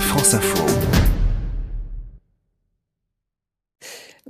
France Info.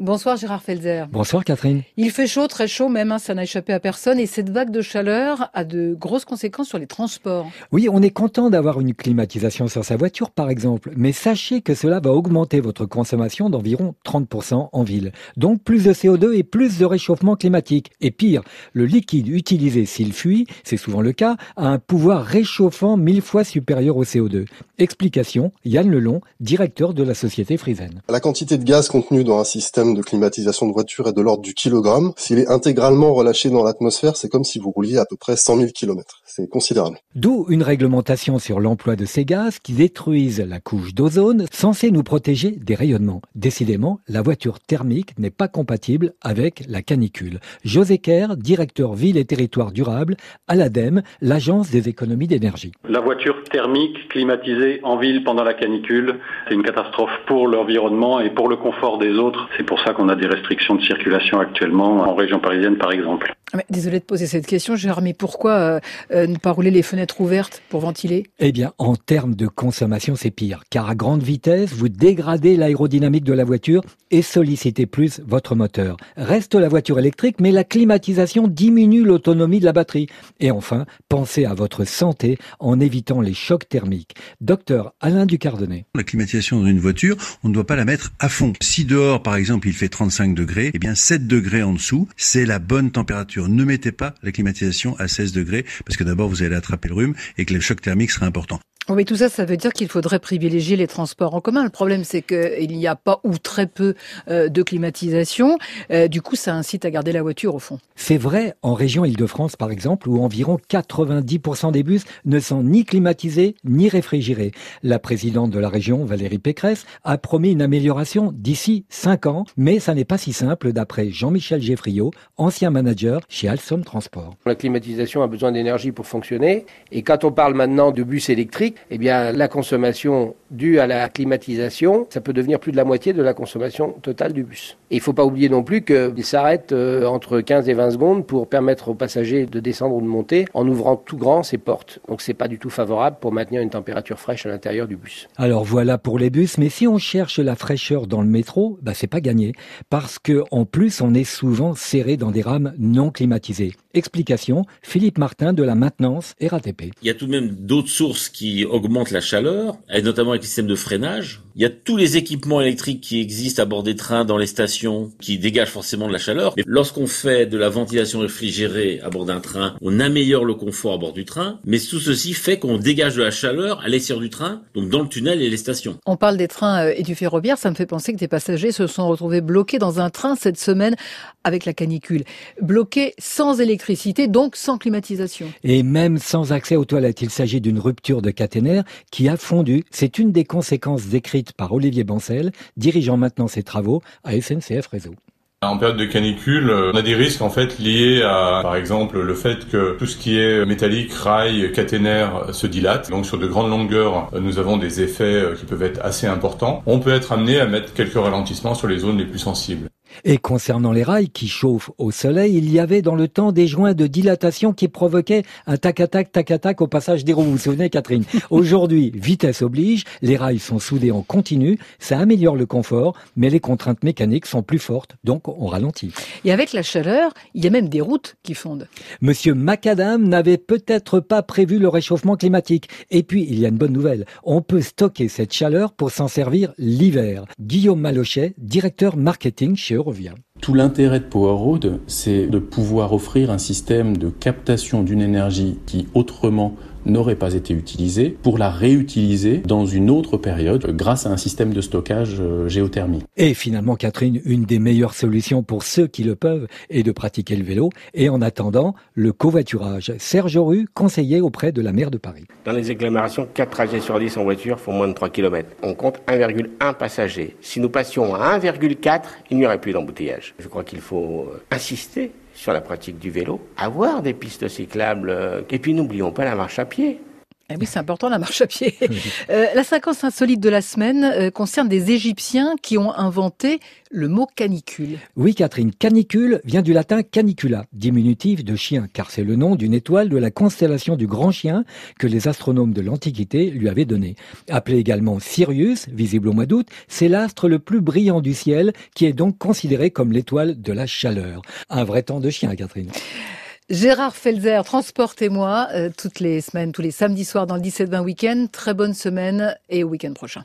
Bonsoir Gérard Felzer. Bonsoir Catherine. Il fait chaud, très chaud même, hein, ça n'a échappé à personne et cette vague de chaleur a de grosses conséquences sur les transports. Oui, on est content d'avoir une climatisation sur sa voiture par exemple, mais sachez que cela va augmenter votre consommation d'environ 30% en ville. Donc plus de CO2 et plus de réchauffement climatique. Et pire, le liquide utilisé s'il fuit, c'est souvent le cas, a un pouvoir réchauffant mille fois supérieur au CO2. Explication, Yann Lelon, directeur de la société Friesen. La quantité de gaz contenu dans un système de climatisation de voiture est de l'ordre du kilogramme. S'il est intégralement relâché dans l'atmosphère, c'est comme si vous rouliez à peu près 100 000 km. C'est considérable. D'où une réglementation sur l'emploi de ces gaz qui détruisent la couche d'ozone censée nous protéger des rayonnements. Décidément, la voiture thermique n'est pas compatible avec la canicule. José Kerr, directeur ville et territoire durable à l'ADEME, l'agence des économies d'énergie. La voiture thermique climatisée en ville pendant la canicule, c'est une catastrophe pour l'environnement et pour le confort des autres. C'est pour pour ça qu'on a des restrictions de circulation actuellement en région parisienne, par exemple. Ah, désolé de poser cette question, Gérard, mais pourquoi euh, euh, ne pas rouler les fenêtres ouvertes pour ventiler? Eh bien, en termes de consommation, c'est pire, car à grande vitesse, vous dégradez l'aérodynamique de la voiture et sollicitez plus votre moteur. Reste la voiture électrique, mais la climatisation diminue l'autonomie de la batterie. Et enfin, pensez à votre santé en évitant les chocs thermiques. Docteur Alain Ducardonnet. La climatisation dans une voiture, on ne doit pas la mettre à fond. Si dehors, par exemple, il fait 35 degrés, eh bien 7 degrés en dessous, c'est la bonne température. Ne mettez pas la climatisation à 16 degrés parce que d'abord vous allez attraper le rhume et que le choc thermique sera important. Oui, tout ça, ça veut dire qu'il faudrait privilégier les transports en commun. Le problème, c'est qu'il n'y a pas ou très peu euh, de climatisation. Euh, du coup, ça incite à garder la voiture au fond. C'est vrai en région Île-de-France, par exemple, où environ 90% des bus ne sont ni climatisés ni réfrigérés. La présidente de la région, Valérie Pécresse, a promis une amélioration d'ici 5 ans, mais ça n'est pas si simple d'après Jean-Michel Geffriot, ancien manager chez Alstom Transport. La climatisation a besoin d'énergie pour fonctionner. Et quand on parle maintenant de bus électriques, eh bien, la consommation due à la climatisation, ça peut devenir plus de la moitié de la consommation totale du bus. Et il ne faut pas oublier non plus qu'il s'arrête euh, entre 15 et 20 secondes pour permettre aux passagers de descendre ou de monter en ouvrant tout grand ses portes. Donc c'est pas du tout favorable pour maintenir une température fraîche à l'intérieur du bus. Alors voilà pour les bus, mais si on cherche la fraîcheur dans le métro, bah c'est pas gagné parce que en plus on est souvent serré dans des rames non climatisées. Explication, Philippe Martin de la maintenance RATP. Il y a tout de même d'autres sources qui augmentent la chaleur, et notamment avec le système de freinage. Il y a tous les équipements électriques qui existent à bord des trains, dans les stations, qui dégagent forcément de la chaleur. Mais lorsqu'on fait de la ventilation réfrigérée à bord d'un train, on améliore le confort à bord du train. Mais tout ceci fait qu'on dégage de la chaleur à l'extérieur du train, donc dans le tunnel et les stations. On parle des trains euh, et du ferroviaire. Ça me fait penser que des passagers se sont retrouvés bloqués dans un train cette semaine avec la canicule. Bloqués sans électricité donc sans climatisation. Et même sans accès aux toilettes, il s'agit d'une rupture de qui a fondu. C'est une des conséquences décrites par Olivier Bancel, dirigeant maintenant ses travaux à SNCF Réseau. En période de canicule, euh, on a des risques en fait liés à, par exemple, le fait que tout ce qui est métallique, rail, caténaire se dilate. Donc sur de grandes longueurs, euh, nous avons des effets euh, qui peuvent être assez importants. On peut être amené à mettre quelques ralentissements sur les zones les plus sensibles. Et concernant les rails qui chauffent au soleil, il y avait dans le temps des joints de dilatation qui provoquaient un tac-tac, tac-tac au passage des roues. Vous vous souvenez, Catherine? Aujourd'hui, vitesse oblige, les rails sont soudés en continu, ça améliore le confort, mais les contraintes mécaniques sont plus fortes, donc on ralentit. Et avec la chaleur, il y a même des routes qui fondent. Monsieur Macadam n'avait peut-être pas prévu le réchauffement climatique. Et puis, il y a une bonne nouvelle, on peut stocker cette chaleur pour s'en servir l'hiver. Guillaume Malochet, directeur marketing chez revient. Tout l'intérêt de Power c'est de pouvoir offrir un système de captation d'une énergie qui autrement n'aurait pas été utilisée pour la réutiliser dans une autre période grâce à un système de stockage euh, géothermique. Et finalement, Catherine, une des meilleures solutions pour ceux qui le peuvent est de pratiquer le vélo et en attendant, le covoiturage. Serge Rue, conseiller auprès de la maire de Paris. Dans les agglomérations, 4 trajets sur 10 en voiture font moins de 3 km. On compte 1,1 passager. Si nous passions à 1,4, il n'y aurait plus d'embouteillage. Je crois qu'il faut euh, insister sur la pratique du vélo, avoir des pistes cyclables, euh, et puis n'oublions pas la marche à pied. Eh oui, c'est important la marche à pied. Euh, la séquence insolite de la semaine euh, concerne des Égyptiens qui ont inventé le mot canicule. Oui, Catherine, canicule vient du latin canicula, diminutif de chien, car c'est le nom d'une étoile de la constellation du grand chien que les astronomes de l'Antiquité lui avaient donné. Appelé également Sirius, visible au mois d'août, c'est l'astre le plus brillant du ciel, qui est donc considéré comme l'étoile de la chaleur. Un vrai temps de chien, Catherine. Gérard Felzer, transportez-moi euh, toutes les semaines, tous les samedis soirs dans le 17-20 week-end. Très bonne semaine et au week-end prochain.